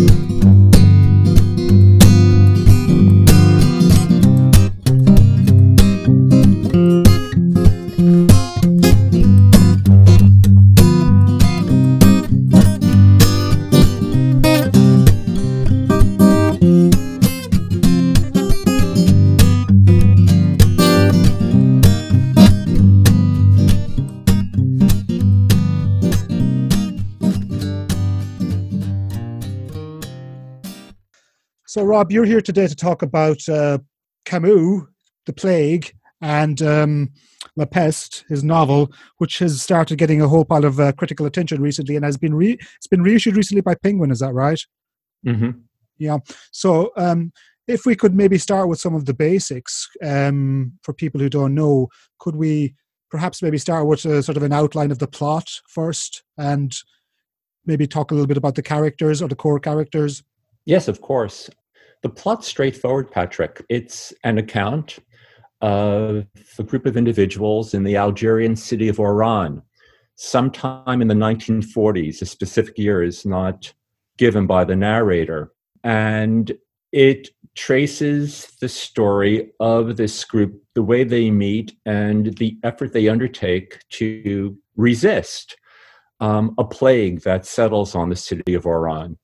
So, Rob, you're here today to talk about uh, Camus, The Plague, and um, La Peste, his novel, which has started getting a whole pile of uh, critical attention recently, and has been re- it's been reissued recently by Penguin. Is that right? Mm-hmm. Yeah. So, um, if we could maybe start with some of the basics um, for people who don't know, could we perhaps maybe start with a, sort of an outline of the plot first, and maybe talk a little bit about the characters or the core characters? Yes, of course. The plot's straightforward, Patrick. It's an account of a group of individuals in the Algerian city of Oran, sometime in the 1940s. A specific year is not given by the narrator. And it traces the story of this group, the way they meet, and the effort they undertake to resist um, a plague that settles on the city of Oran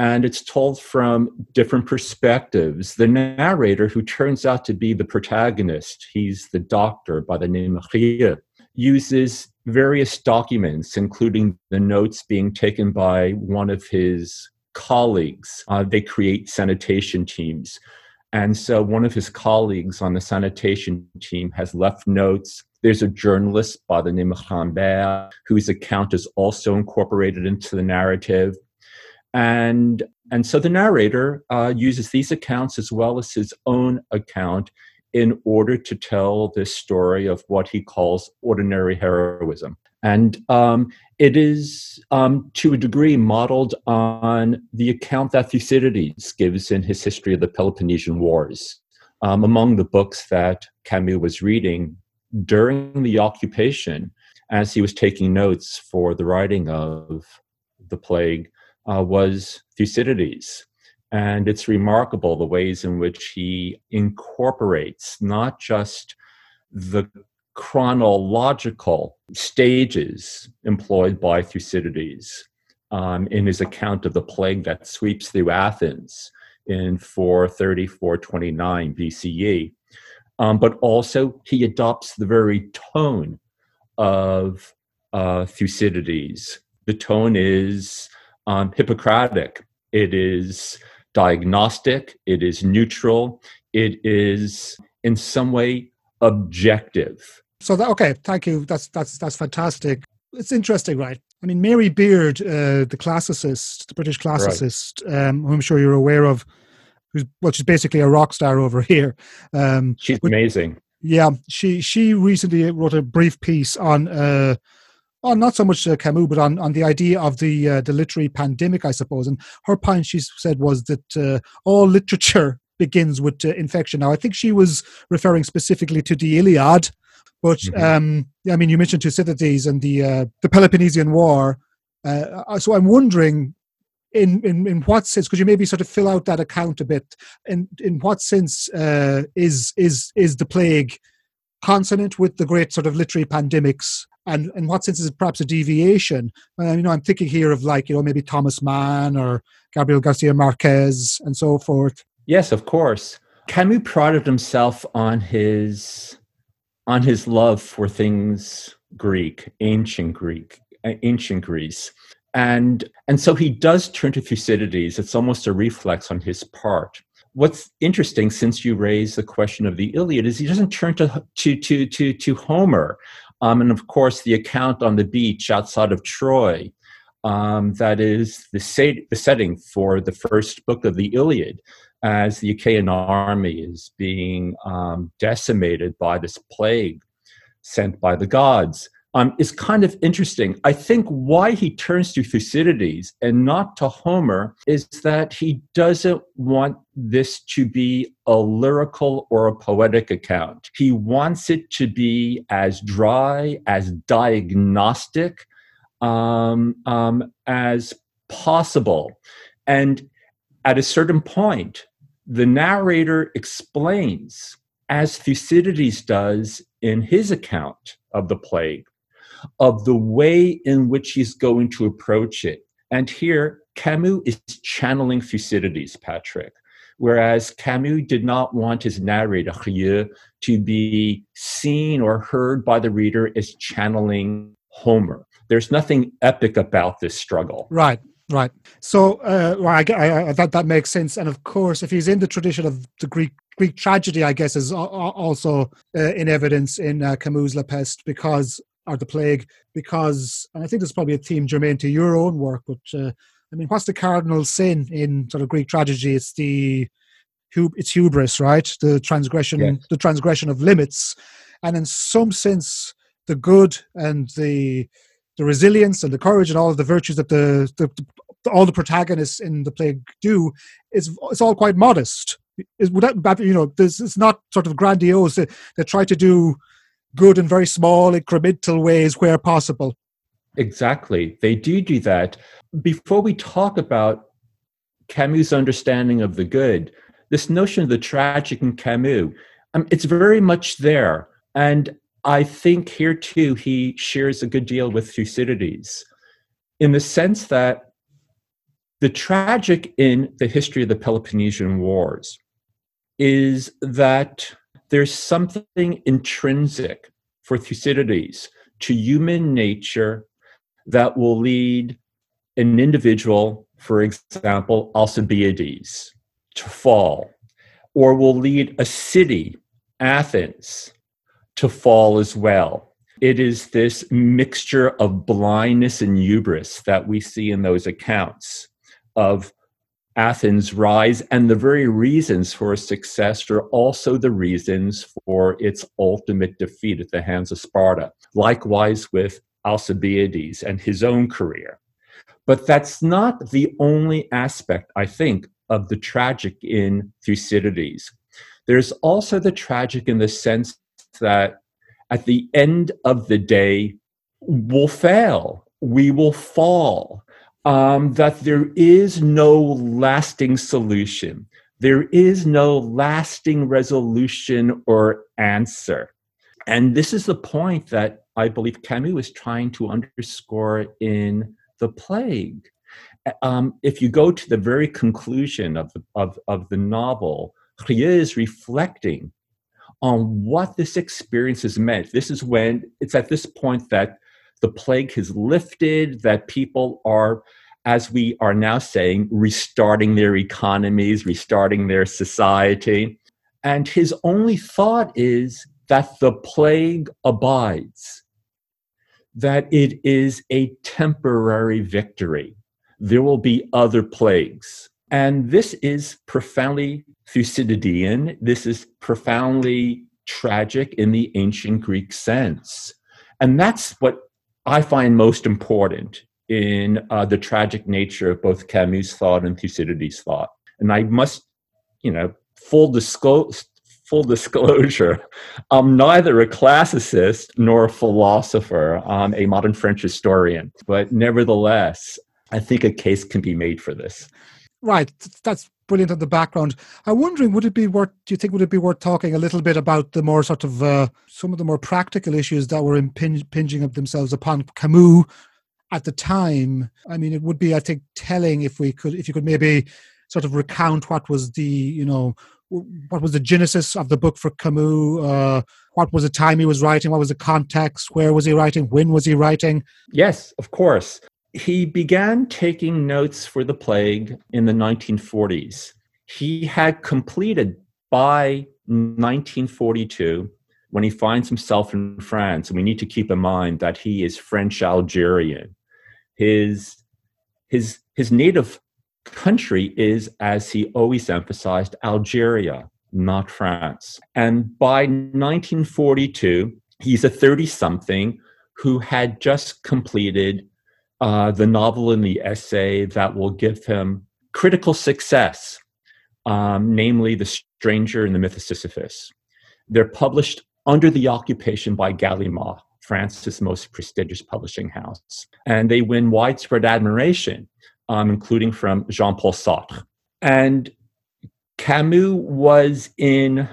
and it's told from different perspectives. The narrator, who turns out to be the protagonist, he's the doctor by the name of Rieux, uses various documents, including the notes being taken by one of his colleagues. Uh, they create sanitation teams. And so one of his colleagues on the sanitation team has left notes. There's a journalist by the name of Rambert, whose account is also incorporated into the narrative and and so the narrator uh, uses these accounts as well as his own account in order to tell this story of what he calls ordinary heroism. And um, it is um, to a degree modeled on the account that thucydides gives in his history of the peloponnesian wars um, among the books that camus was reading during the occupation as he was taking notes for the writing of the plague uh, was Thucydides. And it's remarkable the ways in which he incorporates not just the chronological stages employed by Thucydides um, in his account of the plague that sweeps through Athens in 430, 429 BCE, um, but also he adopts the very tone of uh, Thucydides. The tone is um, Hippocratic. It is diagnostic. It is neutral. It is in some way objective. So that, okay, thank you. That's that's that's fantastic. It's interesting, right? I mean, Mary Beard, uh, the classicist, the British classicist, right. um, who I'm sure you're aware of, who's well, she's basically a rock star over here. Um, she's amazing. Yeah, she she recently wrote a brief piece on uh, on not so much uh, Camus, but on, on the idea of the uh, the literary pandemic, I suppose. And her point, she said, was that uh, all literature begins with uh, infection. Now, I think she was referring specifically to the Iliad, but mm-hmm. um, I mean, you mentioned Thucydides and the uh, the Peloponnesian War. Uh, so I'm wondering, in, in in what sense could you maybe sort of fill out that account a bit? In in what sense is is is the plague consonant with the great sort of literary pandemics and in what sense is it perhaps a deviation? Uh, you know, I'm thinking here of like you know maybe Thomas Mann or Gabriel Garcia Marquez and so forth. Yes, of course. Camus prided himself on his on his love for things Greek, ancient Greek, ancient Greece. And and so he does turn to Thucydides. It's almost a reflex on his part. What's interesting, since you raised the question of the Iliad, is he doesn't turn to to to to, to Homer um, and of course, the account on the beach outside of Troy, um, that is the, set, the setting for the first book of the Iliad, as the Achaean army is being um, decimated by this plague sent by the gods um, is kind of interesting. I think why he turns to Thucydides and not to Homer is that he doesn't want this to be a lyrical or a poetic account. He wants it to be as dry, as diagnostic um, um, as possible. And at a certain point, the narrator explains, as Thucydides does in his account of the plague, of the way in which he's going to approach it. And here, Camus is channeling Thucydides, Patrick, whereas Camus did not want his narrator, Rieux, to be seen or heard by the reader as channeling Homer. There's nothing epic about this struggle. Right. Right. So, uh, well, I, I, I, that that makes sense. And of course, if he's in the tradition of the Greek Greek tragedy, I guess is also uh, in evidence in uh, Camus' La Peste because or the plague because and I think there's probably a theme germane to your own work. But uh, I mean, what's the cardinal sin in sort of Greek tragedy? It's the it's hubris, right? The transgression, yes. the transgression of limits, and in some sense, the good and the the resilience and the courage and all of the virtues that the, the, the all the protagonists in the plague do is it's all quite modest. Is would that you know this is not sort of grandiose. They, they try to do good in very small incremental ways where possible. Exactly, they do do that. Before we talk about Camus' understanding of the good, this notion of the tragic in Camus, um, it's very much there. And I think here too, he shares a good deal with Thucydides in the sense that the tragic in the history of the Peloponnesian Wars is that there's something intrinsic for Thucydides to human nature that will lead an individual, for example, Alcibiades, to fall, or will lead a city, Athens, to fall as well. It is this mixture of blindness and hubris that we see in those accounts of Athens' rise, and the very reasons for its success are also the reasons for its ultimate defeat at the hands of Sparta. Likewise with Alcibiades and his own career. But that's not the only aspect, I think, of the tragic in Thucydides. There's also the tragic in the sense that at the end of the day, we'll fail, we will fall, um, that there is no lasting solution, there is no lasting resolution or answer. And this is the point that I believe Camus is trying to underscore in The Plague. Um, if you go to the very conclusion of the, of, of the novel, Rieux is reflecting on what this experience has meant. This is when it's at this point that the plague has lifted, that people are, as we are now saying, restarting their economies, restarting their society. And his only thought is that the plague abides, that it is a temporary victory. There will be other plagues. And this is profoundly Thucydidean. This is profoundly tragic in the ancient Greek sense. And that's what I find most important in uh, the tragic nature of both Camus' thought and Thucydides' thought. And I must, you know, full disclose, full disclosure, I'm neither a classicist nor a philosopher. I'm a modern French historian, but nevertheless, I think a case can be made for this. Right, that's brilliant in the background. I'm wondering, would it be worth? Do you think would it be worth talking a little bit about the more sort of uh, some of the more practical issues that were impinging of themselves upon Camus at the time? I mean, it would be, I think, telling if we could, if you could maybe sort of recount what was the, you know, what was the genesis of the book for Camus? Uh, what was the time he was writing? What was the context? Where was he writing? When was he writing? Yes, of course. He began taking notes for the plague in the 1940s. He had completed by 1942 when he finds himself in France, and we need to keep in mind that he is French Algerian. His, his, his native country is, as he always emphasized, Algeria, not France. And by 1942, he's a 30 something who had just completed uh, the novel and the essay that will give him critical success, um, namely The Stranger and the Myth of Sisyphus. They're published under the occupation by Gallimard, France's most prestigious publishing house. And they win widespread admiration, um, including from Jean Paul Sartre. And Camus was in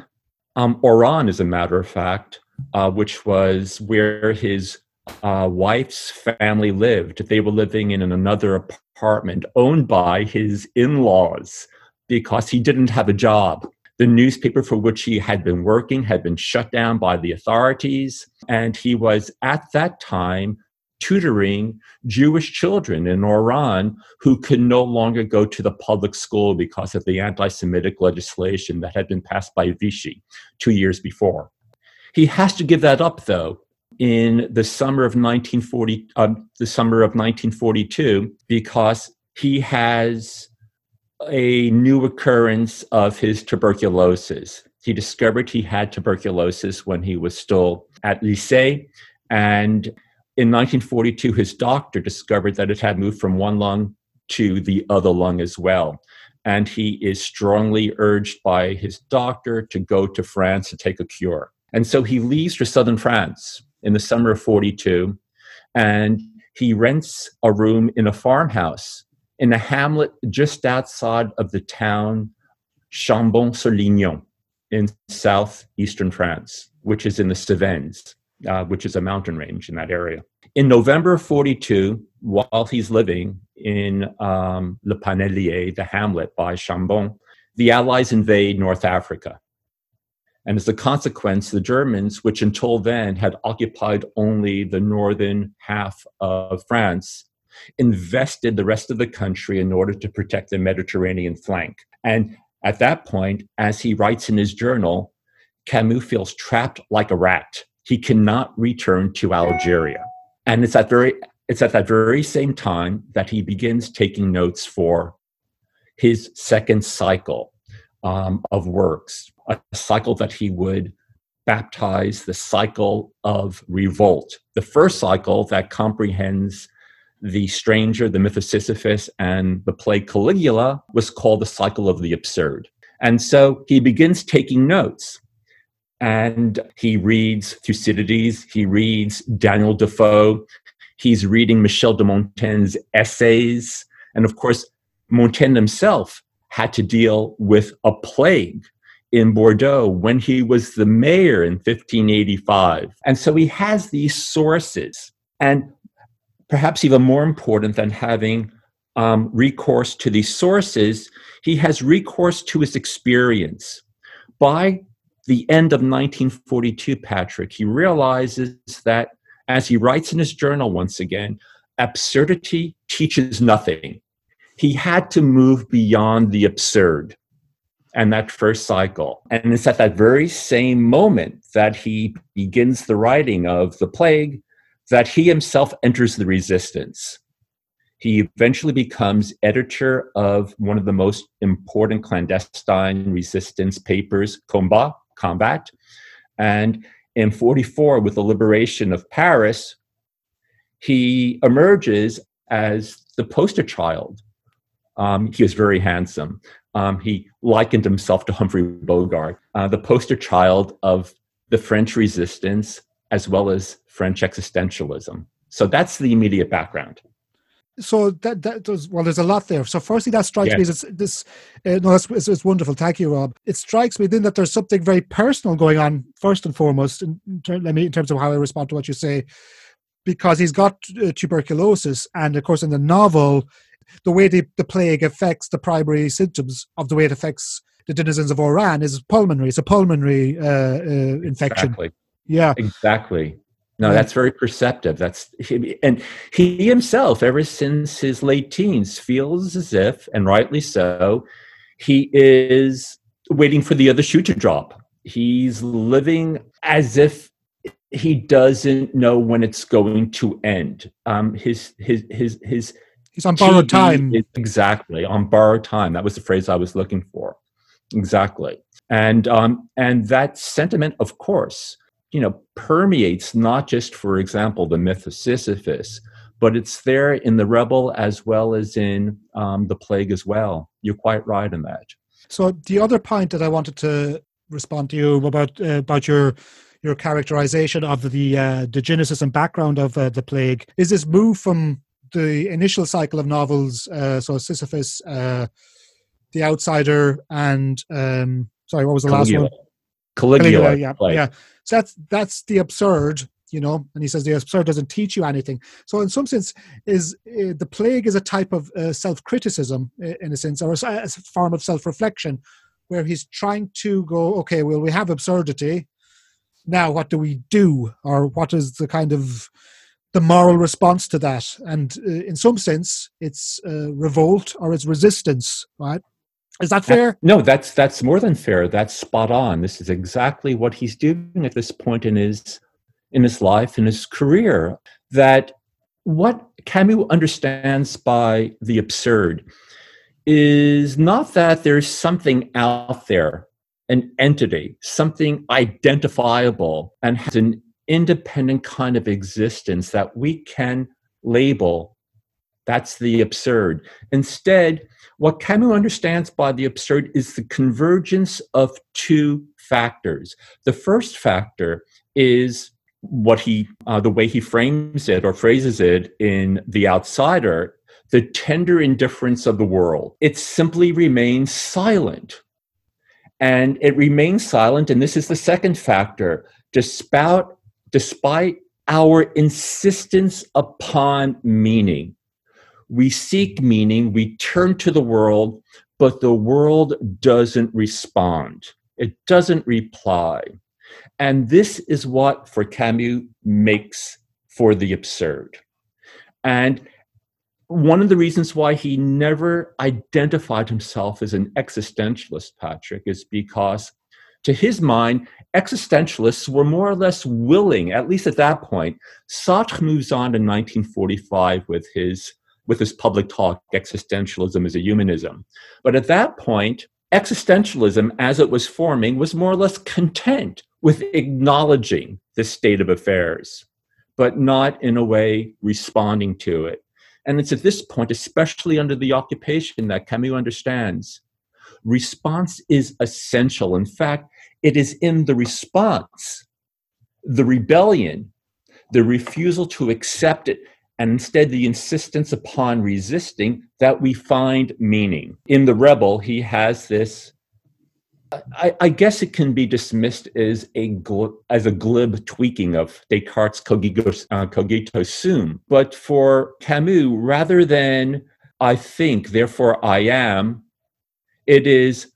um, Oran, as a matter of fact, uh, which was where his uh, wife's family lived. They were living in another apartment owned by his in laws because he didn't have a job. The newspaper for which he had been working had been shut down by the authorities, and he was at that time tutoring Jewish children in Oran who could no longer go to the public school because of the anti Semitic legislation that had been passed by Vichy two years before. He has to give that up, though, in the summer of 1940, um, the summer of 1942, because he has a new occurrence of his tuberculosis. He discovered he had tuberculosis when he was still at Lycée, and in 1942, his doctor discovered that it had moved from one lung to the other lung as well. And he is strongly urged by his doctor to go to France to take a cure. And so he leaves for southern France in the summer of 42 and he rents a room in a farmhouse in a hamlet just outside of the town Chambon-sur-Lignon in southeastern France, which is in the Cevennes uh, which is a mountain range in that area. In November of 42, while he's living in um, Le Panelier, the hamlet by Chambon, the Allies invade North Africa. And as a consequence, the Germans, which until then had occupied only the northern half of France, invested the rest of the country in order to protect the Mediterranean flank. And at that point, as he writes in his journal, Camus feels trapped like a rat he cannot return to Algeria. And it's at very it's at that very same time that he begins taking notes for his second cycle um, of works, a cycle that he would baptize the cycle of revolt. The first cycle that comprehends the stranger, the myth of Sisyphus, and the play Caligula was called the cycle of the absurd. And so he begins taking notes and he reads Thucydides, he reads Daniel Defoe, he's reading Michel de Montaigne's essays, and of course, Montaigne himself had to deal with a plague in Bordeaux when he was the mayor in 1585. And so he has these sources. And perhaps even more important than having um, recourse to these sources, he has recourse to his experience. By the end of 1942, Patrick, he realizes that, as he writes in his journal once again, absurdity teaches nothing. He had to move beyond the absurd and that first cycle. And it's at that very same moment that he begins the writing of The Plague that he himself enters the resistance. He eventually becomes editor of one of the most important clandestine resistance papers, Combat, combat. And in 44, with the liberation of Paris, he emerges as the poster child. Um, he was very handsome. Um, he likened himself to Humphrey Bogart, uh, the poster child of the French resistance as well as French existentialism. So that's the immediate background so that that does well. There's a lot there. So firstly, that strikes yeah. me as this. Uh, no, that's it's, it's, wonderful. Thank you, Rob. It strikes me then that there's something very personal going on first and foremost. In, ter- in terms of how I respond to what you say, because he's got uh, tuberculosis, and of course, in the novel, the way the, the plague affects the primary symptoms of the way it affects the denizens of Oran is pulmonary. It's a pulmonary uh, uh infection. Exactly. Yeah. Exactly. No, that's very perceptive. That's and he himself, ever since his late teens, feels as if, and rightly so, he is waiting for the other shoe to drop. He's living as if he doesn't know when it's going to end. Um, his his his his he's on borrowed time. exactly on borrowed time. That was the phrase I was looking for. Exactly, and um, and that sentiment, of course you know, permeates not just, for example, the myth of Sisyphus, but it's there in the rebel as well as in um, the plague as well. You're quite right in that. So the other point that I wanted to respond to you about uh, about your your characterization of the uh, the genesis and background of uh, the plague is this move from the initial cycle of novels, uh, so Sisyphus, uh, The Outsider, and um, sorry, what was the Caligula. last one? Caligula. Caligula, yeah, yeah. So that's that's the absurd, you know. And he says the absurd doesn't teach you anything. So in some sense, is uh, the plague is a type of uh, self-criticism in a sense, or a, a form of self-reflection, where he's trying to go, okay, well, we have absurdity. Now, what do we do, or what is the kind of the moral response to that? And uh, in some sense, it's uh, revolt or it's resistance, right? Is that fair? No, that's that's more than fair. That's spot on. This is exactly what he's doing at this point in his in his life in his career. That what Camus understands by the absurd is not that there's something out there, an entity, something identifiable and has an independent kind of existence that we can label. That's the absurd. Instead, what Camus understands by the absurd is the convergence of two factors. The first factor is what he, uh, the way he frames it or phrases it in The Outsider, the tender indifference of the world. It simply remains silent. And it remains silent, and this is the second factor, despite, despite our insistence upon meaning. We seek meaning, we turn to the world, but the world doesn't respond. It doesn't reply. And this is what, for Camus, makes for the absurd. And one of the reasons why he never identified himself as an existentialist, Patrick, is because to his mind, existentialists were more or less willing, at least at that point. Sartre moves on in 1945 with his with his public talk, existentialism is a humanism. But at that point, existentialism, as it was forming, was more or less content with acknowledging the state of affairs, but not in a way responding to it. And it's at this point, especially under the occupation, that Camus understands response is essential. In fact, it is in the response, the rebellion, the refusal to accept it, and instead the insistence upon resisting that we find meaning. In The Rebel, he has this. I, I guess it can be dismissed as a gl- as a glib tweaking of Descartes' cogito, uh, cogito sum, but for Camus, rather than "I think, therefore I am," it is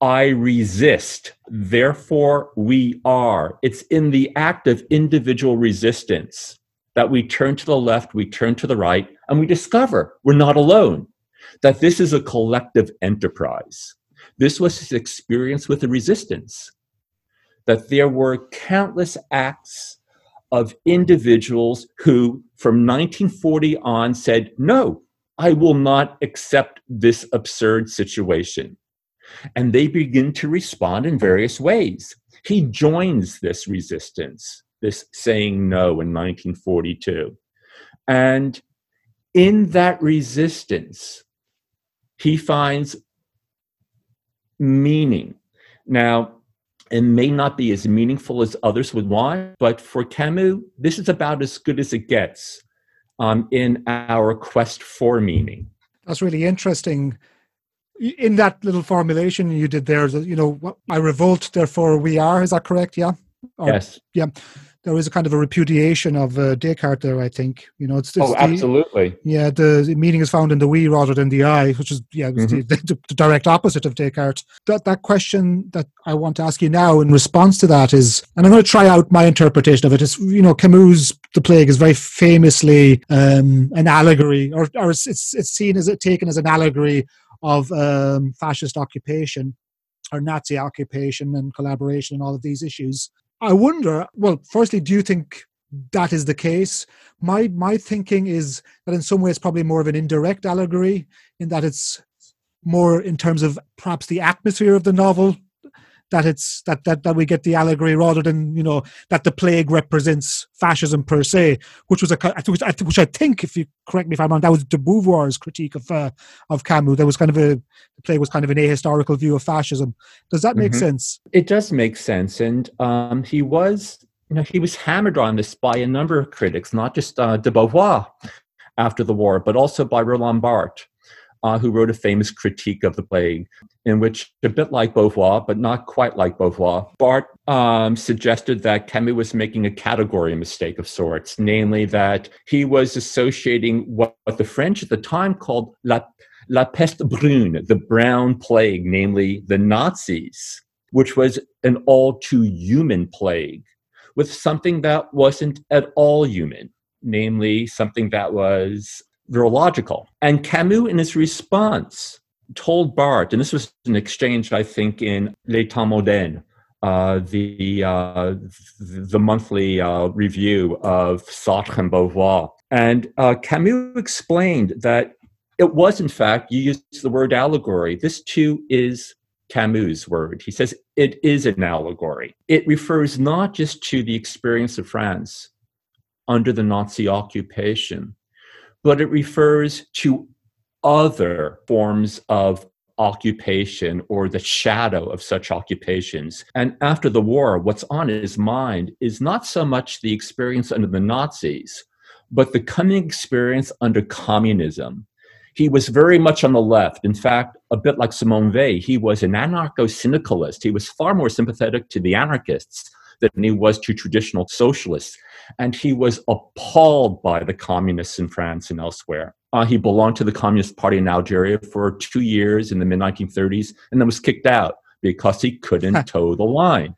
"I resist, therefore we are." It's in the act of individual resistance that we turn to the left, we turn to the right, and we discover we're not alone, that this is a collective enterprise. This was his experience with the resistance, that there were countless acts of individuals who, from 1940 on, said, No, I will not accept this absurd situation. And they begin to respond in various ways. He joins this resistance this saying no in 1942. And in that resistance, he finds meaning. Now, it may not be as meaningful as others would want, but for Camus, this is about as good as it gets um, in our quest for meaning. That's really interesting. In that little formulation you did there, you know, I revolt, therefore we are. Is that correct? Yeah. Or, yes. Yeah there is a kind of a repudiation of uh, Descartes there. I think you know. It's, it's oh, the, absolutely. Yeah, the meaning is found in the we rather than the I, which is yeah mm-hmm. the, the, the, direct opposite of Descartes. That that question that I want to ask you now in response to that is, and I'm going to try out my interpretation of it. Is you know Camus' The Plague is very famously um, an allegory, or or it's it's, it's seen as it taken as an allegory of um, fascist occupation or Nazi occupation and collaboration and all of these issues. I wonder. Well, firstly, do you think that is the case? My my thinking is that in some ways probably more of an indirect allegory, in that it's more in terms of perhaps the atmosphere of the novel that it's that, that that we get the allegory rather than you know that the plague represents fascism per se, which was a which I, which I think, if you correct me if I'm wrong, that was de Beauvoir's critique of uh, of Camus. There was kind of a the plague was kind of an ahistorical view of fascism. Does that make mm-hmm. sense? It does make sense, and um, he was you know he was hammered on this by a number of critics, not just uh, de Beauvoir after the war, but also by Roland Barthes. Uh, who wrote a famous critique of the plague, in which, a bit like Beauvoir, but not quite like Beauvoir, Barthes um, suggested that Camus was making a category mistake of sorts, namely that he was associating what, what the French at the time called la, la peste brune, the brown plague, namely the Nazis, which was an all too human plague, with something that wasn't at all human, namely something that was virological. And Camus, in his response, told Barthes, and this was an exchange, I think, in Les Temps Modernes, uh, the uh, the monthly uh, review of Sartre and Beauvoir. And uh, Camus explained that it was, in fact, you used the word allegory. This too is Camus' word. He says it is an allegory. It refers not just to the experience of France under the Nazi occupation, but it refers to other forms of occupation or the shadow of such occupations. And after the war, what's on his mind is not so much the experience under the Nazis, but the coming experience under communism. He was very much on the left. In fact, a bit like Simone Weil, he was an anarcho syndicalist. He was far more sympathetic to the anarchists than he was to traditional socialists and he was appalled by the communists in France and elsewhere. Uh, he belonged to the Communist Party in Algeria for two years in the mid 1930s and then was kicked out because he couldn't toe the line.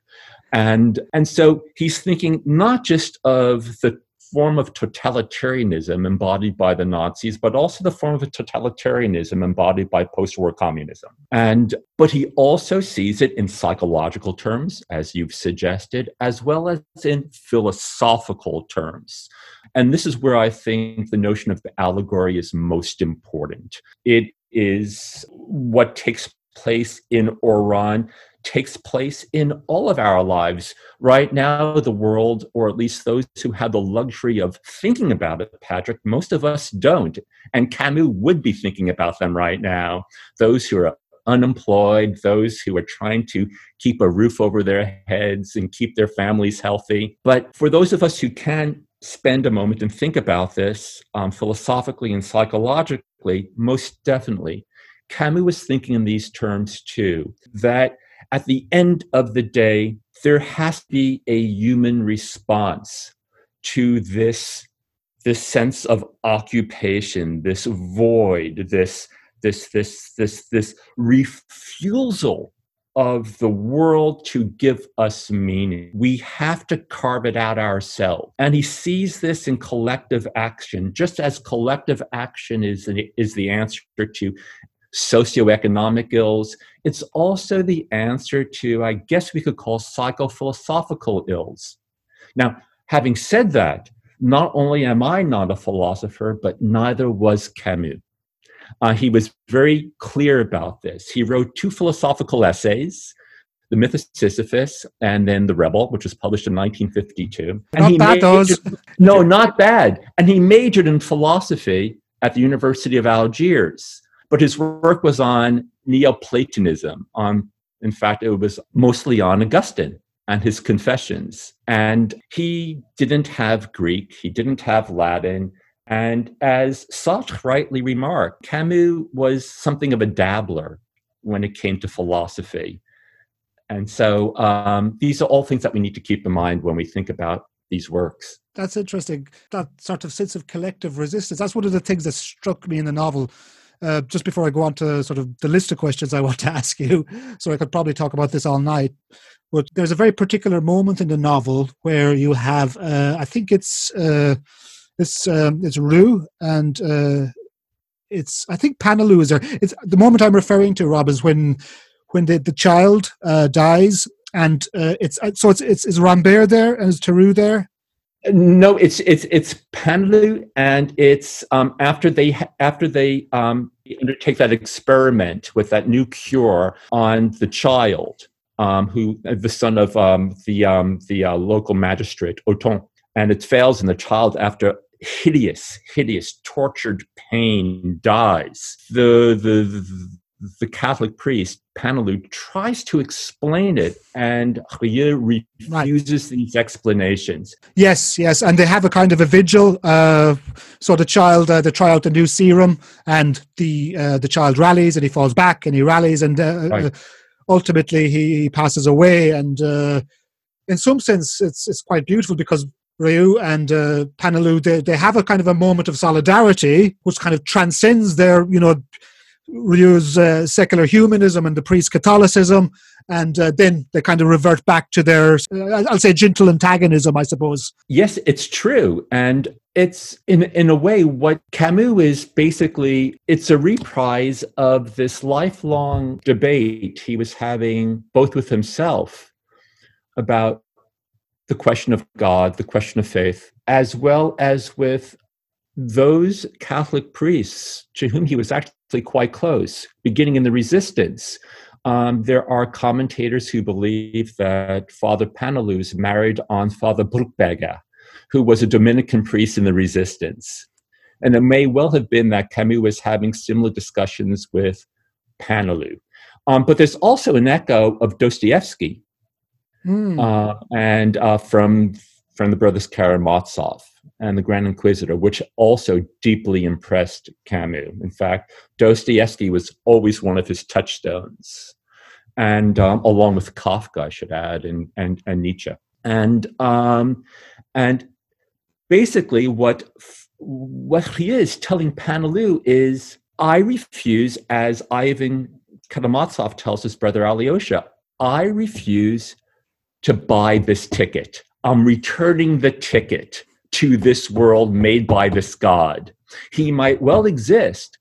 And, and so he's thinking not just of the form of totalitarianism embodied by the Nazis, but also the form of totalitarianism embodied by post-war communism. And but he also sees it in psychological terms, as you've suggested, as well as in philosophical terms. And this is where I think the notion of the allegory is most important. It is what takes place in Oran takes place in all of our lives. Right now, the world, or at least those who have the luxury of thinking about it, Patrick, most of us don't. And Camus would be thinking about them right now. Those who are unemployed, those who are trying to keep a roof over their heads and keep their families healthy. But for those of us who can spend a moment and think about this um, philosophically and psychologically, most definitely, Camus was thinking in these terms too that at the end of the day, there has to be a human response to this, this sense of occupation, this void, this, this, this, this, this refusal of the world to give us meaning. We have to carve it out ourselves. And he sees this in collective action, just as collective action is, is the answer to socioeconomic ills. It's also the answer to, I guess we could call psychophilosophical ills. Now, having said that, not only am I not a philosopher, but neither was Camus. Uh, he was very clear about this. He wrote two philosophical essays, The Myth of Sisyphus and then The Rebel, which was published in 1952. And not he bad, majored, those. No, not bad. And he majored in philosophy at the University of Algiers. But his work was on Neoplatonism. On, in fact, it was mostly on Augustine and his confessions. And he didn't have Greek, he didn't have Latin. And as Sartre rightly remarked, Camus was something of a dabbler when it came to philosophy. And so um, these are all things that we need to keep in mind when we think about these works. That's interesting. That sort of sense of collective resistance. That's one of the things that struck me in the novel uh, just before I go on to sort of the list of questions I want to ask you, so I could probably talk about this all night. But there's a very particular moment in the novel where you have, uh, I think it's uh, it's um, it's Rieux and uh, it's I think Paneloux is there. It's the moment I'm referring to, Rob, is when when the the child uh, dies and it's so it's it's is Rambert there and is Tarrou there? No, it's it's it's Paneloux, and it's um, after they after they um, undertake that experiment with that new cure on the child, um, who the son of um, the um, the uh, local magistrate Othon, and it fails, and the child after hideous, hideous, tortured pain dies. The the the Catholic priest, Paneloux, tries to explain it, and Rieux refuses right. these explanations. Yes, yes, and they have a kind of a vigil. Uh, so the child, uh, they try out the new serum, and the uh, the child rallies, and he falls back, and he rallies, and uh, right. Uh, ultimately he passes away. And uh, in some sense, it's it's quite beautiful because Rieux and uh, Paneloux, they, they have a kind of a moment of solidarity, which kind of transcends their, you know, Rieux's uh, secular humanism and the priest Catholicism, and uh, then they kind of revert back to their, uh, I'll say, gentle antagonism, I suppose. Yes, it's true, and it's in in a way what Camus is basically. It's a reprise of this lifelong debate he was having both with himself about the question of God, the question of faith, as well as with those Catholic priests to whom he was actually quite close, beginning in the resistance. Um, there are commentators who believe that Father Paneloux married on Father Bruckberger, who was a Dominican priest in the resistance. And it may well have been that Camus was having similar discussions with Paneloux. Um, but there's also an echo of Dostoevsky mm. uh, and uh, from, from the brothers Karamazov and the Grand Inquisitor, which also deeply impressed Camus. In fact, Dostoevsky was always one of his touchstones, and um, along with Kafka, I should add, and and, and Nietzsche, and um, and basically what what he is telling Paneloux is, I refuse, as Ivan Karamazov tells his brother Alyosha, I refuse to buy this ticket. I'm returning the ticket to this world made by this God. He might well exist,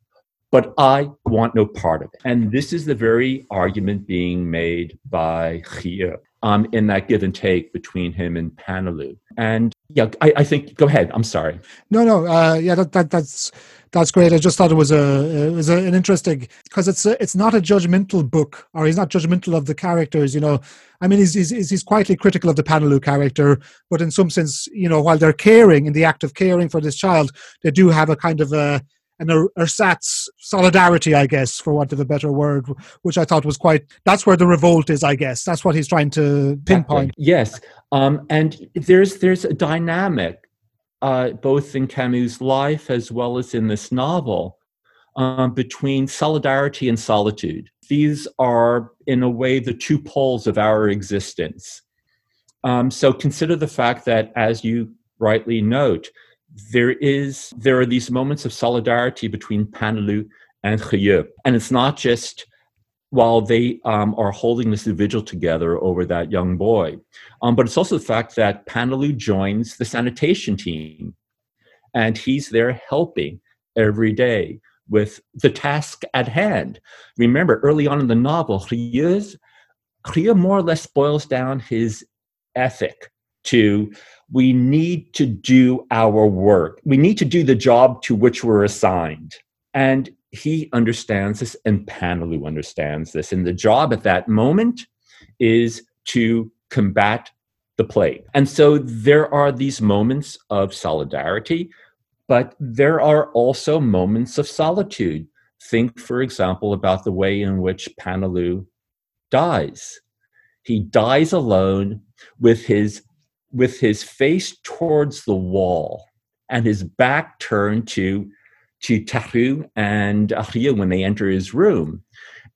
but I want no part of it. And this is the very argument being made by Rieux um, in that give and take between him and Paneloux. And yeah, I, I think, go ahead. I'm sorry. No, no. Uh, yeah, that, that, that's that's great. I just thought it was a it was a, an interesting because it's a, it's not a judgmental book, or he's not judgmental of the characters. You know, I mean, he's he's, he's quietly critical of the Paneloux character, but in some sense, you know, while they're caring in the act of caring for this child, they do have a kind of a an ersatz solidarity, I guess, for want of a better word, which I thought was quite. That's where the revolt is, I guess. That's what he's trying to pinpoint. Yes, um, and there's there's a dynamic uh, both in Camus' life as well as in this novel, um, between solidarity and solitude. These are, in a way, the two poles of our existence. Um, so consider the fact that, as you rightly note, there is there are these moments of solidarity between Paneloux and Rieux, and it's not just while they um, are holding this vigil together over that young boy. Um, but it's also the fact that Paneloux joins the sanitation team and he's there helping every day with the task at hand. Remember, early on in the novel, Rieux more or less boils down his ethic to we need to do our work. We need to do the job to which we're assigned. And he understands this and Paneloux understands this. And the job at that moment is to combat the plague. And so there are these moments of solidarity, but there are also moments of solitude. Think, for example, about the way in which Paneloux dies. He dies alone with his with his face towards the wall and his back turned to to Tarrou and Rieux when they enter his room.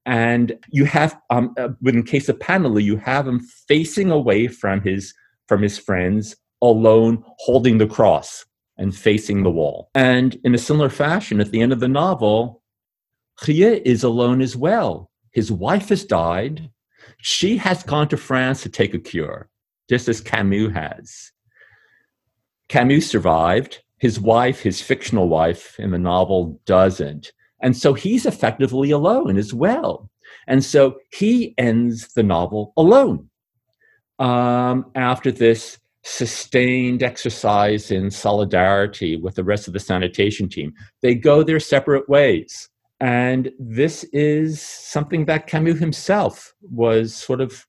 And you have, um, uh, in case of Paneloux, you have him facing away from his from his friends, alone, holding the cross and facing the wall. And in a similar fashion, at the end of the novel, Rieux is alone as well. His wife has died. She has gone to France to take a cure, just as Camus has. Camus survived, his wife, his fictional wife in the novel, doesn't. And so he's effectively alone as well. And so he ends the novel alone um, after this sustained exercise in solidarity with the rest of the sanitation team. They go their separate ways. And this is something that Camus himself was sort of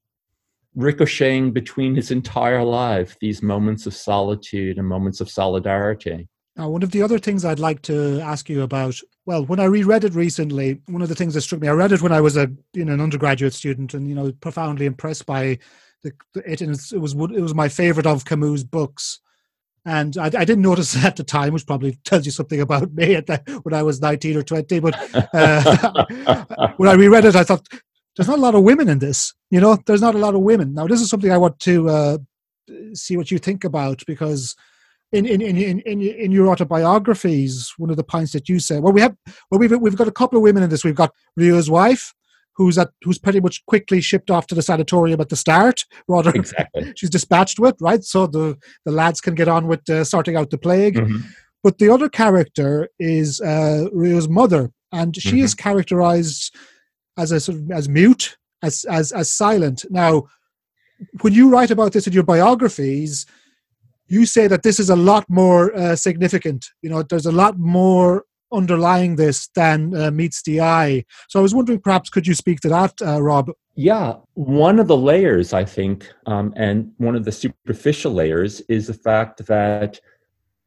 ricocheting between his entire life, these moments of solitude and moments of solidarity. Now, one of the other things I'd like to ask you about well, when I reread it recently, one of the things that struck me, I read it when I was a you know an undergraduate student, and you know profoundly impressed by the, it, and it was it was my favorite of Camus' books. And I, I, didn't notice at the time, which probably tells you something about me at that when I was nineteen or twenty. But uh, when I reread it, I thought there's not a lot of women in this. You know, there's not a lot of women. Now, this is something I want to uh, see what you think about because in in, in, in, in your autobiographies, one of the points that you say, well, we have well we've we've got a couple of women in this. We've got Rieux's wife, who's at who's pretty much quickly shipped off to the sanatorium at the start. Rather, exactly. she's dispatched with right, so the the lads can get on with uh, sorting out the plague. Mm-hmm. But the other character is uh, Rieux's mother, and she mm-hmm. is characterized as a sort of as mute, as as as silent. Now, when you write about this in your biographies, you say that this is a lot more uh, significant. You know, there's a lot more underlying this than uh, meets the eye. So I was wondering, perhaps, could you speak to that, uh, Rob? Yeah, one of the layers, I think, um, and one of the superficial layers is the fact that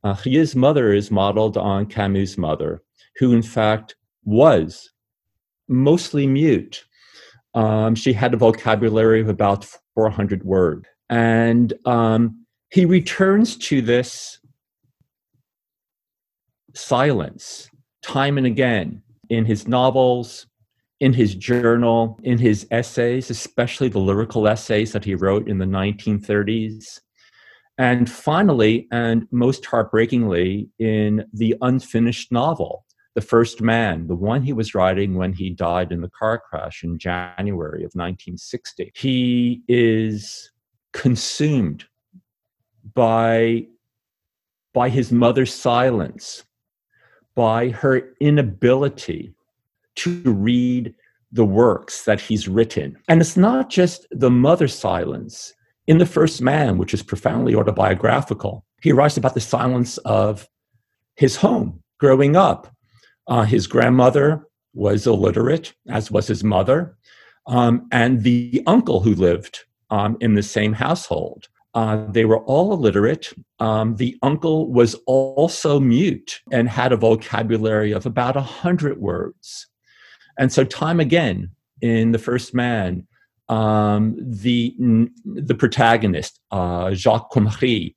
uh, his mother is modeled on Camus' mother, who in fact was mostly mute. Um, she had a vocabulary of about 400 words. And um, he returns to this silence time and again in his novels, in his journal, in his essays, especially the lyrical essays that he wrote in the 1930s. And finally, and most heartbreakingly, in the unfinished novel, The First Man, the one he was writing when he died in the car crash in January of 1960. He is consumed by, by his mother's silence, by her inability to read the works that he's written. And it's not just the mother's silence. In The First Man, which is profoundly autobiographical, he writes about the silence of his home growing up. Uh, his grandmother was illiterate, as was his mother, um, and the uncle who lived um, in the same household. Uh, they were all illiterate. Um, the uncle was also mute and had a vocabulary of about a hundred words. And so, time again in the first man, um, the the protagonist uh, Jacques Cormery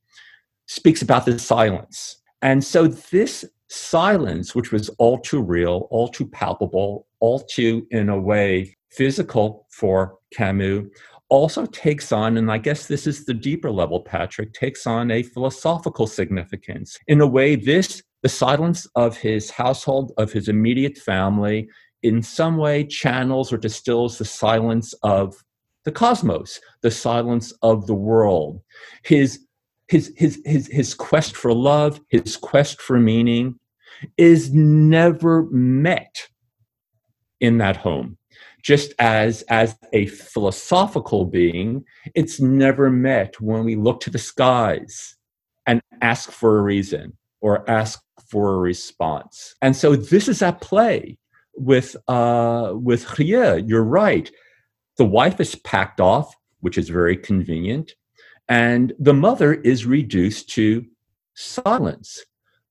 speaks about the silence, and so this silence, which was all too real, all too palpable, all too in a way physical for Camus, also takes on, and I guess this is the deeper level, Patrick, takes on a philosophical significance. In a way, this, the silence of his household, of his immediate family, in some way channels or distills the silence of the cosmos, the silence of the world. His, his, his, his, his quest for love, his quest for meaning is never met in that home. Just as as a philosophical being it's never met when we look to the skies and ask for a reason or ask for a response. And so this is at play with uh with Rieux. you're right. The wife is packed off which is very convenient and the mother is reduced to silence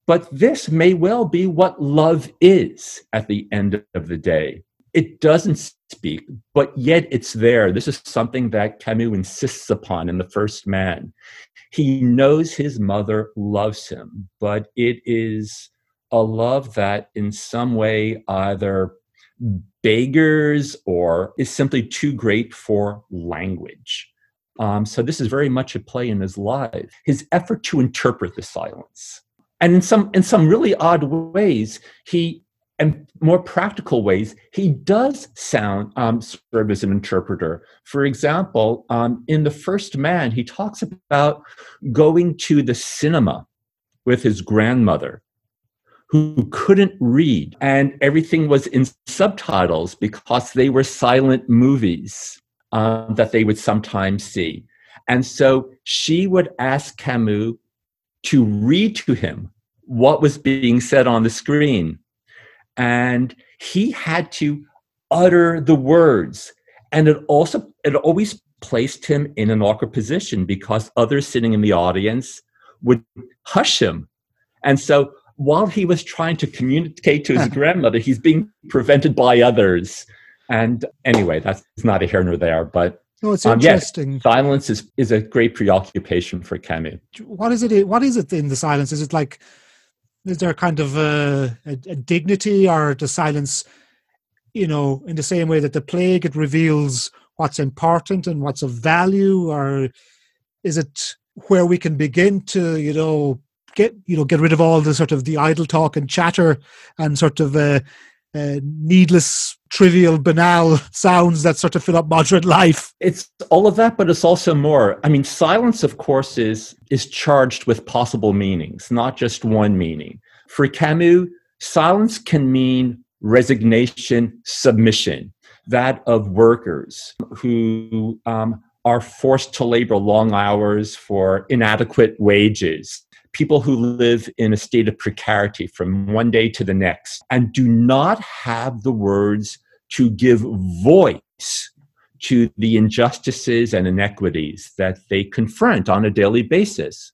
but this may well be what love is at the end of the day it doesn't speak, but yet it's there. This is something that Camus insists upon in The First Man. He knows his mother loves him, but it is a love that in some way either beggars or is simply too great for language. Um, so this is very much at play in his life. His effort to interpret the silence, and in some in some really odd ways, he and more practical ways, he does sound um, serve as an interpreter. For example, um, in the first man, he talks about going to the cinema with his grandmother, who couldn't read, and everything was in subtitles because they were silent movies um, that they would sometimes see. And so she would ask Camus to read to him what was being said on the screen and he had to utter the words and it also it always placed him in an awkward position because others sitting in the audience would hush him and so while he was trying to communicate to his grandmother, he's being prevented by others. And anyway, that's not a here nor there, but no, it's interesting. Um, yes, silence is, is a great preoccupation for Camus. What is it? What is it in the silence? Is it like, is there kind of a, a, a dignity or the silence, you know, in the same way that the plague, it reveals what's important and what's of value or is it where we can begin to, you know, get, you know, get rid of all the sort of the idle talk and chatter and sort of uh, uh, needless, trivial, banal sounds that sort of fill up modern life. It's all of that, but it's also more. I mean, silence, of course, is is charged with possible meanings, not just one meaning. For Camus, silence can mean resignation, submission. That of workers who um, are forced to labor long hours for inadequate wages people who live in a state of precarity from one day to the next and do not have the words to give voice to the injustices and inequities that they confront on a daily basis.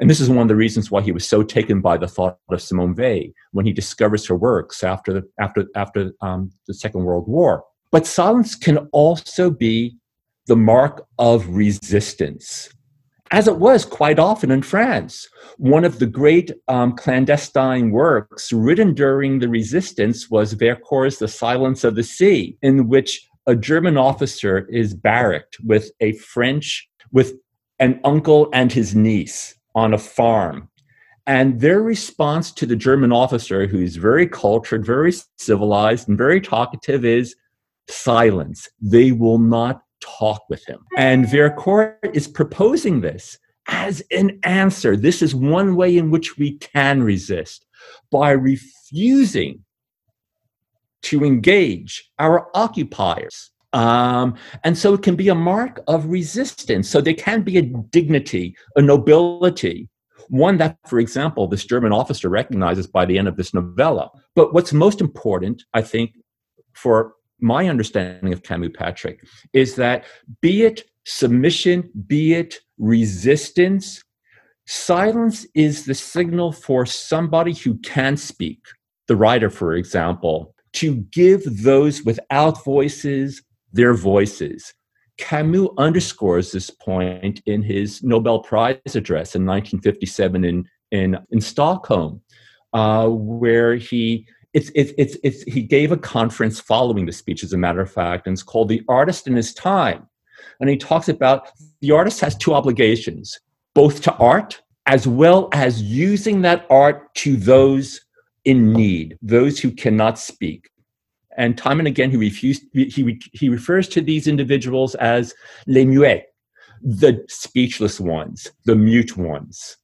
And this is one of the reasons why he was so taken by the thought of Simone Weil when he discovers her works after the, after, after um, the Second World War. But silence can also be the mark of resistance as it was quite often in France. One of the great um, clandestine works written during the resistance was Vercors' The Silence of the Sea, in which a German officer is barracked with a French, with an uncle and his niece on a farm. And their response to the German officer, who's very cultured, very civilized, and very talkative, is silence. They will not talk with him. And Vercors is proposing this as an answer. This is one way in which we can resist by refusing to engage our occupiers. Um, and so it can be a mark of resistance. So there can be a dignity, a nobility, one that, for example, this German officer recognizes by the end of this novella. But what's most important, I think, for my understanding of Camus Patrick is that be it submission, be it resistance, silence is the signal for somebody who can speak, the writer, for example, to give those without voices their voices. Camus underscores this point in his Nobel Prize address in 1957 in, in, in Stockholm, uh, where he it's, it's, it's, it's, he gave a conference following the speech, as a matter of fact, and it's called The Artist in His Time. And he talks about the artist has two obligations, both to art as well as using that art to those in need, those who cannot speak. And time and again, he, refused, he, he refers to these individuals as les muets, the speechless ones, the mute ones.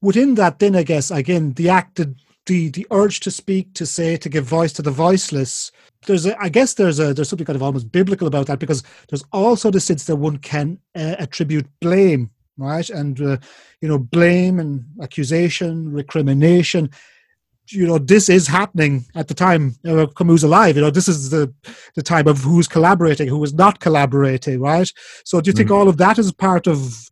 Within that, then I guess, again, the acted the the urge to speak, to say, to give voice to the voiceless. There's a, I guess there's a there's something kind of almost biblical about that because there's also the sense that one can uh, attribute blame, right? And uh, you know, blame and accusation, recrimination. You know, this is happening at the time uh, Camus alive. You know, this is the the time of who's collaborating, who is not collaborating, right? So, do you think mm-hmm. all of that is part of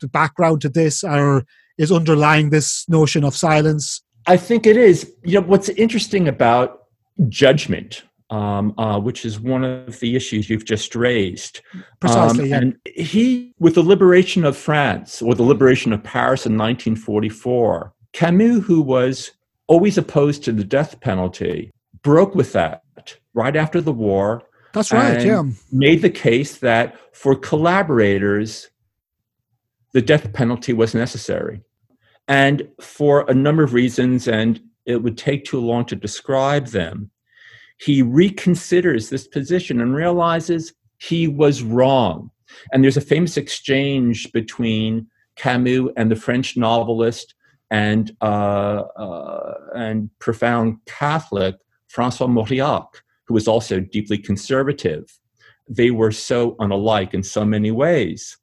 the background to this, or is underlying this notion of silence I think it is. You know, what's interesting about judgment, um, uh, which is one of the issues you've just raised. Precisely. Um, yeah. And he, with the liberation of France or the liberation of Paris in 1944, Camus, who was always opposed to the death penalty, broke with that right after the war. That's right, yeah. Made the case that for collaborators, the death penalty was necessary. And for a number of reasons, and it would take too long to describe them, he reconsiders this position and realizes he was wrong. And there's a famous exchange between Camus and the French novelist and, uh, uh, and profound Catholic Francois Mauriac, who was also deeply conservative. They were so unalike in so many ways.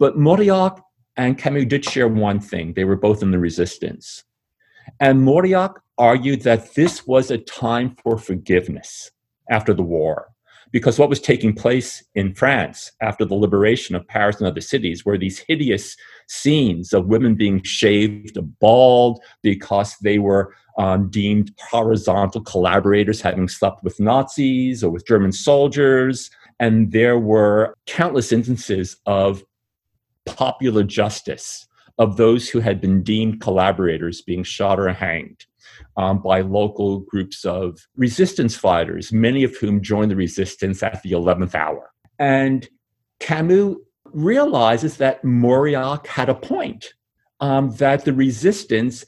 But Mauriac and Camus did share one thing they were both in the resistance. And Mauriac argued that this was a time for forgiveness after the war, because what was taking place in France after the liberation of Paris and other cities were these hideous scenes of women being shaved bald because they were um, deemed horizontal collaborators having slept with Nazis or with German soldiers. And there were countless instances of popular justice of those who had been deemed collaborators being shot or hanged um, by local groups of resistance fighters, many of whom joined the resistance at the 11th hour. And Camus realizes that Mauriac had a point, um, that the resistance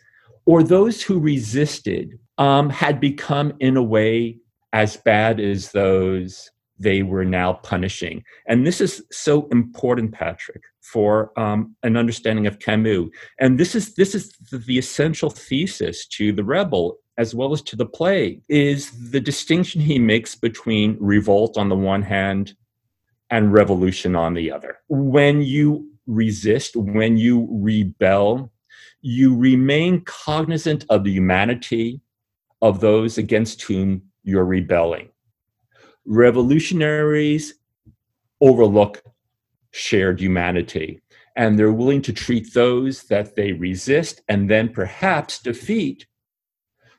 or those who resisted um, had become, in a way, as bad as those they were now punishing. And this is so important, Patrick, for um, an understanding of Camus. And this is this is the, the essential thesis to the rebel as well as to the play is the distinction he makes between revolt on the one hand and revolution on the other. When you resist, when you rebel, you remain cognizant of the humanity of those against whom you're rebelling. Revolutionaries overlook shared humanity and they're willing to treat those that they resist and then perhaps defeat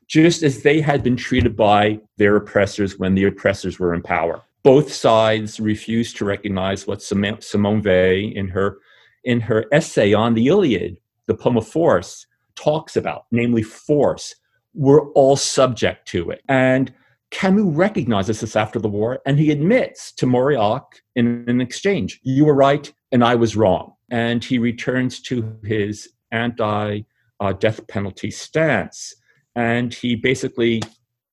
just as they had been treated by their oppressors when the oppressors were in power. Both sides refuse to recognize what Simone Weil in her in her essay on the Iliad the poem of force talks about, namely force. We're all subject to it. And Camus recognizes this after the war, and he admits to Mauriac in an exchange, you were right and I was wrong. And he returns to his anti uh, death penalty stance. And he basically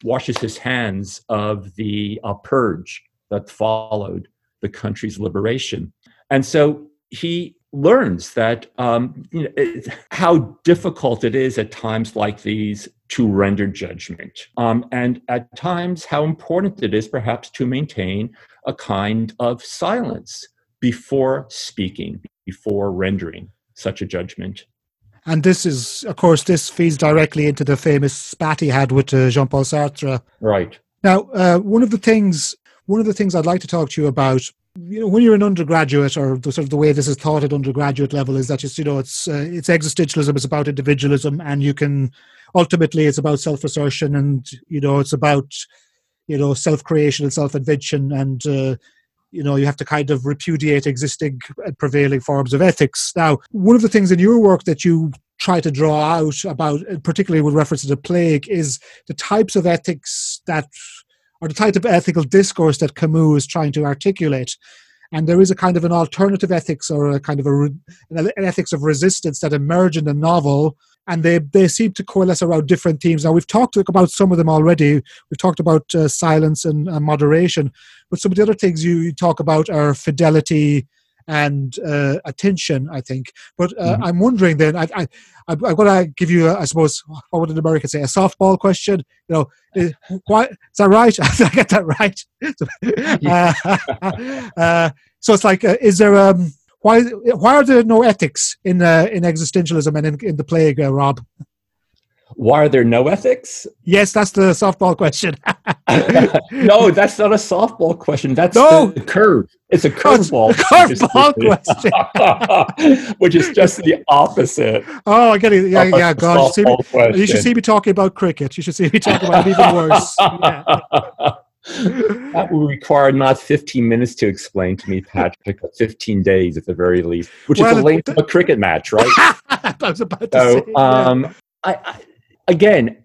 washes his hands of the uh, purge that followed the country's liberation. And so he learns that um, you know, it, how difficult it is at times like these to render judgment, um, and at times how important it is perhaps to maintain a kind of silence before speaking, before rendering such a judgment. And this is, of course, this feeds directly into the famous spat he had with uh, Jean Paul Sartre. Right. Now, uh, one of the things, one of the things I'd like to talk to you about you know when you're an undergraduate or the sort of the way this is taught at undergraduate level is that just you know it's uh, it's existentialism it's about individualism and you can ultimately it's about self-assertion and you know it's about you know self-creation and self-invention and uh, you know you have to kind of repudiate existing and prevailing forms of ethics. Now one of the things in your work that you try to draw out about particularly with reference to the plague is the types of ethics that or the type of ethical discourse that Camus is trying to articulate. And there is a kind of an alternative ethics or a kind of a, an ethics of resistance that emerge in the novel, and they, they seem to coalesce around different themes. Now, we've talked about some of them already. We've talked about uh, silence and, and moderation, but some of the other things you talk about are fidelity, and uh, attention, I think. But uh, mm-hmm. I'm wondering then, I, I, I'm going to give you, a, I suppose, what would an American say, a softball question? You know, is, why, is that right? Did I get that right? uh, uh, so it's like, uh, is there, um, why, why are there no ethics in, uh, in existentialism and in, in the plague, Rob? Why are there no ethics? Yes, that's the softball question. no, that's not a softball question. That's no. the curve. It's a curveball. Curveball question. which is just the opposite. Oh, I get it. Yeah, yeah, God. You, me, you, should see me talking about cricket. You should see me talking about even worse. Yeah. that would require not 15 minutes to explain to me, Patrick, but 15 days at the very least, which well, is the length of a cricket match, right? I was about to so, say. Um, I, I, again,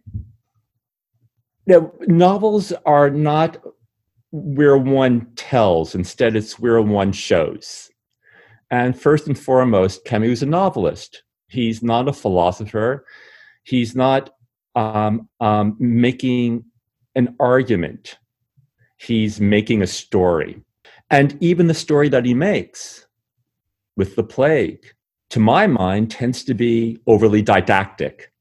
novels are not where one tells, instead, it's where one shows. And first and foremost, Camus is a novelist. He's not a philosopher. He's not um, um, making an argument. He's making a story. And even the story that he makes with the plague, to my mind, tends to be overly didactic.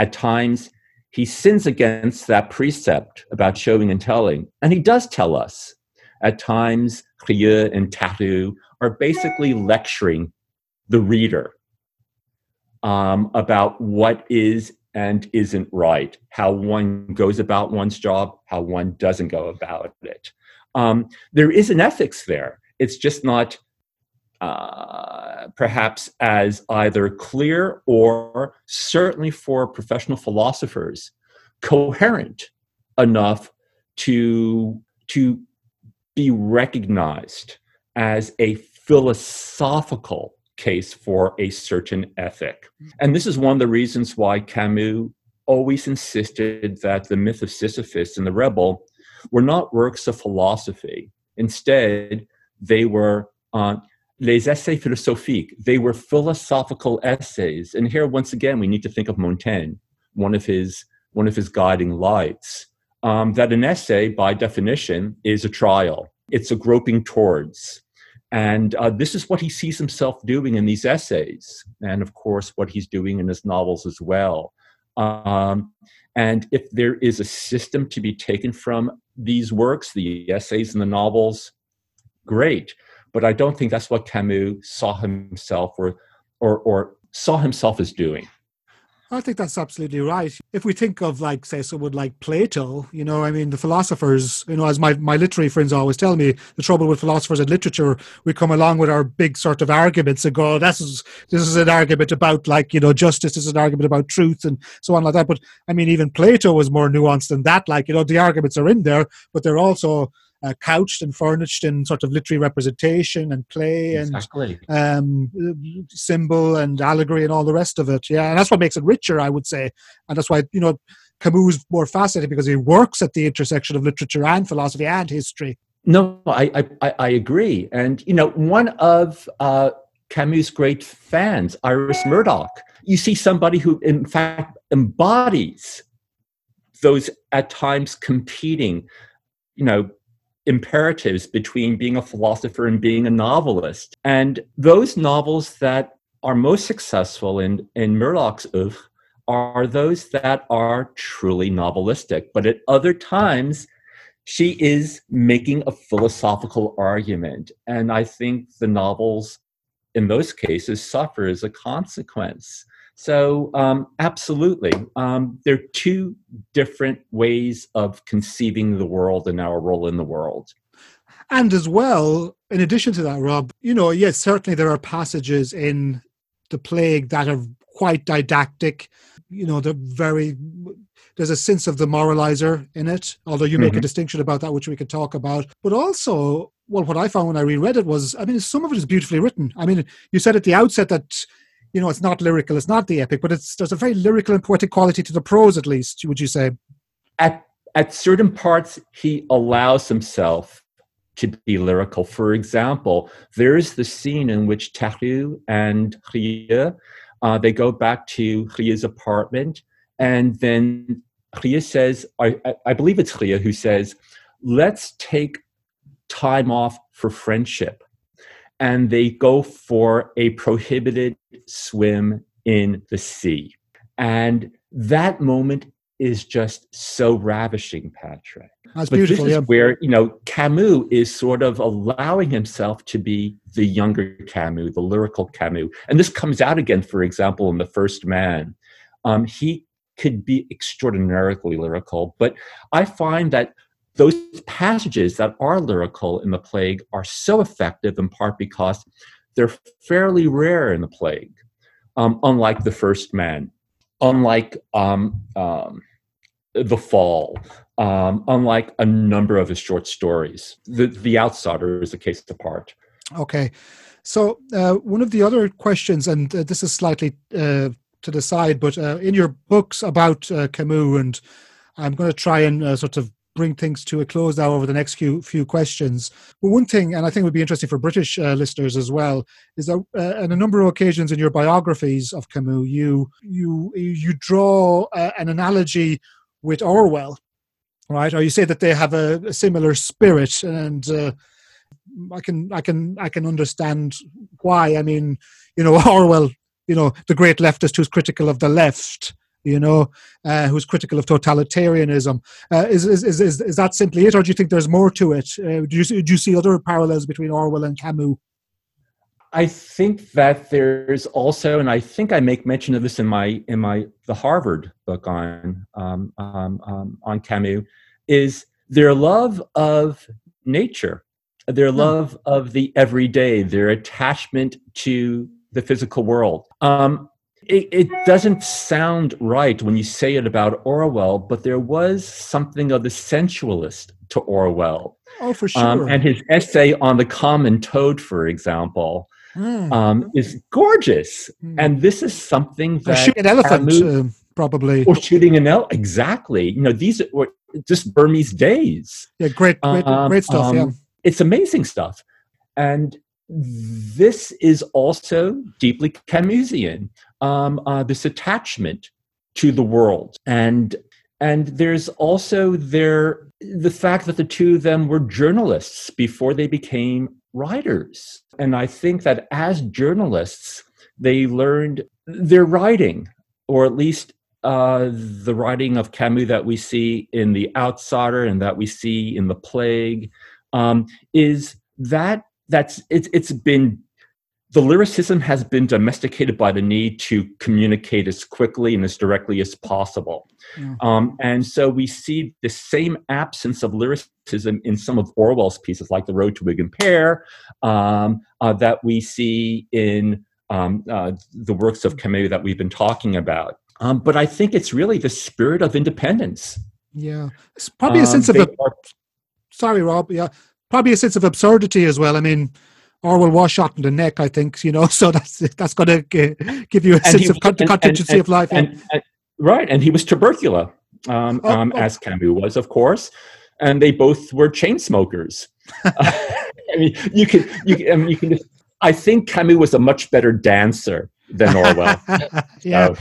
At times, he sins against that precept about showing and telling. And he does tell us. At times, Rieux and Tarrou are basically lecturing the reader um, about what is and isn't right, how one goes about one's job, how one doesn't go about it. Um, there is an ethics there. It's just not uh, perhaps as either clear or certainly for professional philosophers coherent enough to to be recognized as a philosophical case for a certain ethic. And this is one of the reasons why Camus always insisted that the myth of Sisyphus and the rebel were not works of philosophy. Instead, they were uh, les essais philosophiques. They were philosophical essays. And here, once again, we need to think of Montaigne, one of his one of his guiding lights. Um, that an essay, by definition, is a trial. It's a groping towards. And uh, this is what he sees himself doing in these essays, and of course, what he's doing in his novels as well. Um, and if there is a system to be taken from these works, the essays and the novels, great. But I don't think that's what Camus saw himself or, or, or saw himself as doing. I think that's absolutely right. If we think of, like, say, someone like Plato, you know, I mean, the philosophers, you know, as my, my literary friends always tell me, the trouble with philosophers and literature, we come along with our big sort of arguments and go, oh, this is, this is an argument about, like, you know, justice, this is an argument about truth and so on like that. But I mean, even Plato was more nuanced than that. Like, you know, the arguments are in there, but they're also uh, couched and furnished in sort of literary representation and play exactly. and um, symbol and allegory and all the rest of it. Yeah, and that's what makes it richer, I would say, and that's why you know Camus is more fascinating because he works at the intersection of literature and philosophy and history. No, I I, I agree, and you know one of uh, Camus' great fans, Iris Murdoch. You see somebody who, in fact, embodies those at times competing, you know, imperatives between being a philosopher and being a novelist. And those novels that are most successful in, in Murdoch's oeuvre are those that are truly novelistic. But at other times, she is making a philosophical argument. And I think the novels in those cases suffer as a consequence. So, um, absolutely. Um, there are two different ways of conceiving the world and our role in the world. And as well, in addition to that, Rob, you know, yes, certainly there are passages in the plague that are quite didactic. You know, they're very, there's a sense of the moralizer in it, although you make mm-hmm. a distinction about that, which we could talk about. But also, well, what I found when I reread it was, I mean, some of it is beautifully written. I mean, you said at the outset that you know, it's not lyrical, it's not the epic, but it's there's a very lyrical and poetic quality to the prose, at least. Would you say? At at certain parts, he allows himself to be lyrical. For example, there is the scene in which Tarrou and Rieux, uh, they go back to Rieux's apartment, and then Rieux says, I, I believe it's Rieux who says, let's take time off for friendship and they go for a prohibited swim in the sea. And that moment is just so ravishing, Patrick. That's but beautiful. This is yeah. where you know Camus is sort of allowing himself to be the younger Camus, the lyrical Camus, and this comes out again, for example, in The First Man. Um, he could be extraordinarily lyrical, but I find that those passages that are lyrical in the plague are so effective in part because they're fairly rare in the plague, um, unlike the first man, unlike um, um, the fall, um, unlike a number of his short stories. The, the Outsider is a case apart. Okay. So, uh, one of the other questions, and uh, this is slightly uh, to the side, but uh, in your books about uh, Camus, and I'm going to try and uh, sort of bring things to a close now over the next few few questions. But one thing, and I think would be interesting for British uh, listeners as well, is that uh, on a number of occasions in your biographies of Camus, you you you draw uh, an analogy with Orwell, right? Or you say that they have a, a similar spirit, and uh, I can I can I can understand why. I mean, you know, Orwell, you know, the great leftist who's critical of the left you know, uh, who's critical of totalitarianism. Uh, is, is, is, is, that simply it, or do you think there's more to it? Uh, do, you, do you see other parallels between Orwell and Camus? I think that there's also, and I think I make mention of this in my in my the Harvard book on um, um, um, on Camus, is their love of nature, their love of the everyday, their attachment to the physical world. Um, it, it, doesn't sound right when you say it about Orwell, but there was something of the sensualist to Orwell. Oh, for um, sure. Um, and his essay on the common toad, for example, mm. um, is gorgeous. Mm. And this is something that shoot an elephant, uh, probably, or shooting an elephant. Exactly. You know, these were just Burmese days. Yeah, great, great, um, great stuff. yeah, um, it's amazing stuff. And this is also deeply Camusian. Um, uh, this attachment to the world, and and there's also there the fact that the two of them were journalists before they became writers, and I think that as journalists they learned their writing, or at least uh, the writing of Camus that we see in The Outsider and that we see in The Plague um, is that that's it's it's been the lyricism has been domesticated by the need to communicate as quickly and as directly as possible. Yeah. Um, and so we see the same absence of lyricism in some of Orwell's pieces, like The Road to Wigan Pier, um, uh, that we see in um, uh, the works of Camus that we've been talking about. Um, but I think it's really the spirit of independence. Yeah, it's probably a sense um, of. A, are, sorry, Rob. Yeah, probably a sense of absurdity as well. I mean, Orwell was shot in the neck, I think, you know, so that's that's going to give you a and sense of con- contingency and, of life. And, right, and he was tubercular, um, oh, um, oh. as Camus was, of course, and they both were chain smokers. I mean, you can, you can, I mean, you can. Just, I think Camus was a much better dancer than Orwell. yeah. So.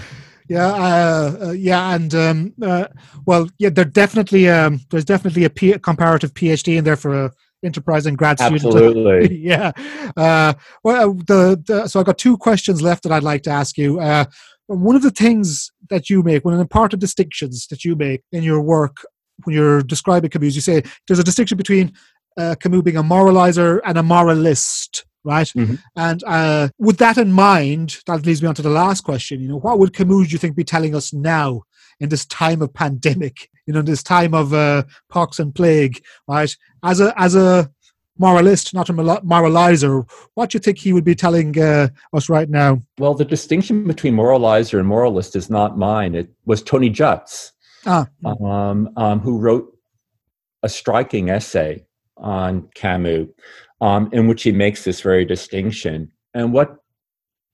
Yeah, uh, uh, yeah, and um, uh, well, yeah, there definitely um, there's definitely a P- comparative PhD in there for a enterprise and grad student. Absolutely. yeah. Uh, well, uh, the, the, so I've got two questions left that I'd like to ask you. Uh, one of the things that you make, one of the important distinctions that you make in your work when you're describing Camus, you say there's a distinction between uh, Camus being a moralizer and a moralist right? Mm-hmm. And uh, with that in mind, that leads me on to the last question. You know, what would Camus, do you think, be telling us now in this time of pandemic? You know, this time of uh, pox and plague, right? As a as a moralist, not a moralizer, what do you think he would be telling uh, us right now? Well, the distinction between moralizer and moralist is not mine. It was Tony Judt, ah. um, um, who wrote a striking essay on Camus um, in which he makes this very distinction. And what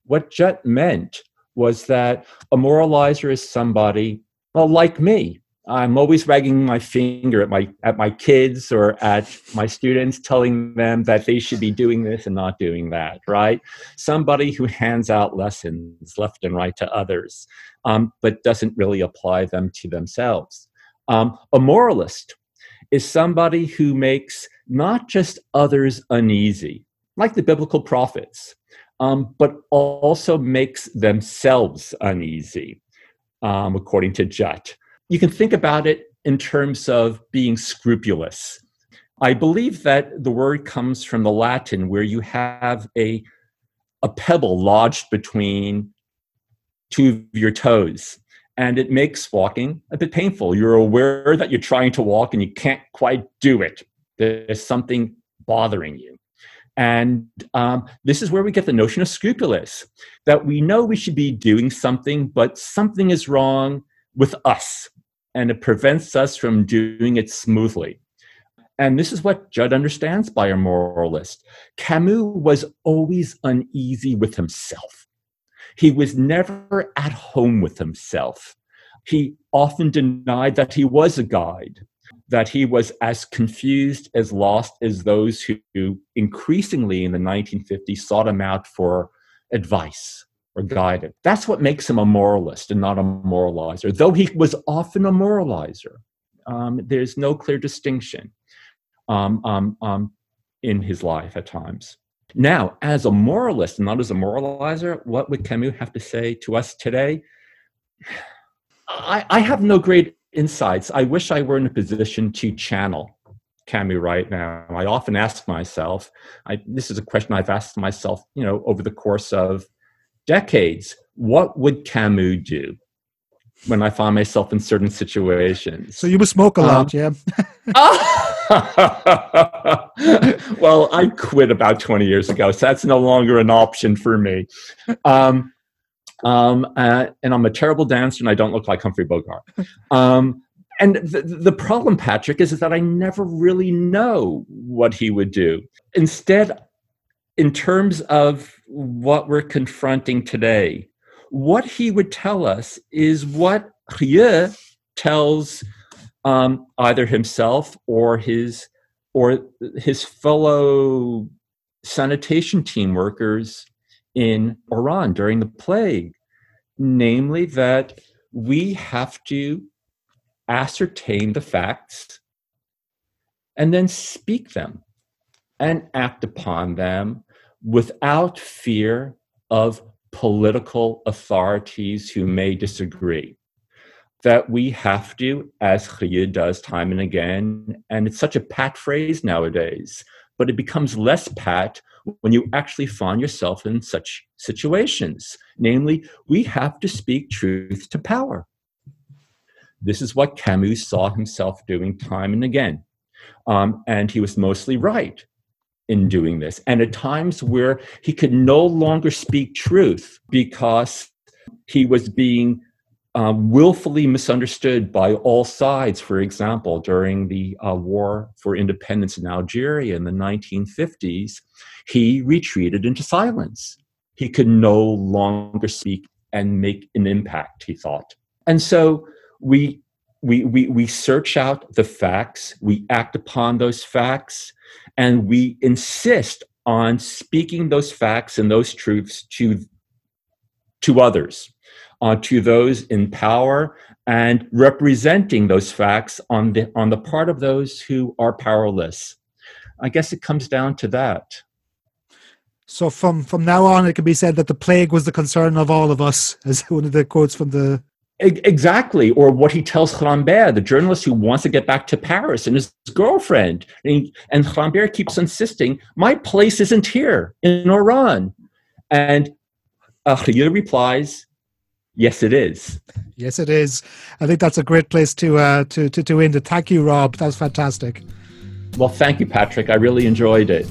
what Judt meant was that a moralizer is somebody, well, like me. I'm always wagging my finger at my at my kids or at my students, telling them that they should be doing this and not doing that. Right? Somebody who hands out lessons left and right to others, um, but doesn't really apply them to themselves. Um, a moralist is somebody who makes not just others uneasy, like the biblical prophets, um, but also makes themselves uneasy, um, according to Judt. You can think about it in terms of being scrupulous. I believe that the word comes from the Latin where you have a, a pebble lodged between two of your toes and it makes walking a bit painful. You're aware that you're trying to walk and you can't quite do it. There's something bothering you. And um, this is where we get the notion of scrupulous that we know we should be doing something, but something is wrong with us and it prevents us from doing it smoothly. And this is what Judt understands by a moralist. Camus was always uneasy with himself. He was never at home with himself. He often denied that he was a guide, that he was as confused, as lost as those who increasingly in the 1950s sought him out for advice or guidance. That's what makes him a moralist and not a moralizer, though he was often a moralizer. Um, there's no clear distinction um, um, um in his life at times. Now, as a moralist, and not as a moralizer, what would Camus have to say to us today? I, I have no great insights. I wish I were in a position to channel Camus right now. I often ask myself, I, this is a question I've asked myself, you know, over the course of decades. What would Camus do when I find myself in certain situations? So you would smoke a lot, um, yeah? oh! well, I quit about 20 years ago, so that's no longer an option for me. Um, um, uh, and I'm a terrible dancer and I don't look like Humphrey Bogart. Um, and the, the problem, Patrick, is that I never really know what he would do. Instead, in terms of what we're confronting today, what he would tell us is what Rieux tells um, either himself or his or his fellow sanitation team workers in Oran during the plague, namely that we have to ascertain the facts and then speak them and act upon them without fear of political authorities who may disagree. That we have to, as Rieux does time and again, and it's such a pat phrase nowadays, but it becomes less pat when you actually find yourself in such situations. Namely, we have to speak truth to power. This is what Camus saw himself doing time and again. Um, and he was mostly right in doing this. And at times where he could no longer speak truth because he was being um, willfully misunderstood by all sides. For example, during the uh, War for Independence in Algeria in the 1950s, he retreated into silence. He could no longer speak and make an impact, he thought. And so we, we, we, we search out the facts, we act upon those facts, and we insist on speaking those facts and those truths to, to others, uh, to those in power, and representing those facts on the, on the part of those who are powerless. I guess it comes down to that. So from from now on, it can be said that the plague was the concern of all of us, as one of the quotes from the Exactly, or what he tells Rambert, the journalist who wants to get back to Paris, and his girlfriend. And, Rambert keeps insisting, My place isn't here in Oran. And Rieux replies, Yes, it is. Yes, it is. I think that's a great place to, uh, to, to, to end it. Thank you, Rob. That was fantastic. Well, thank you, Patrick. I really enjoyed it.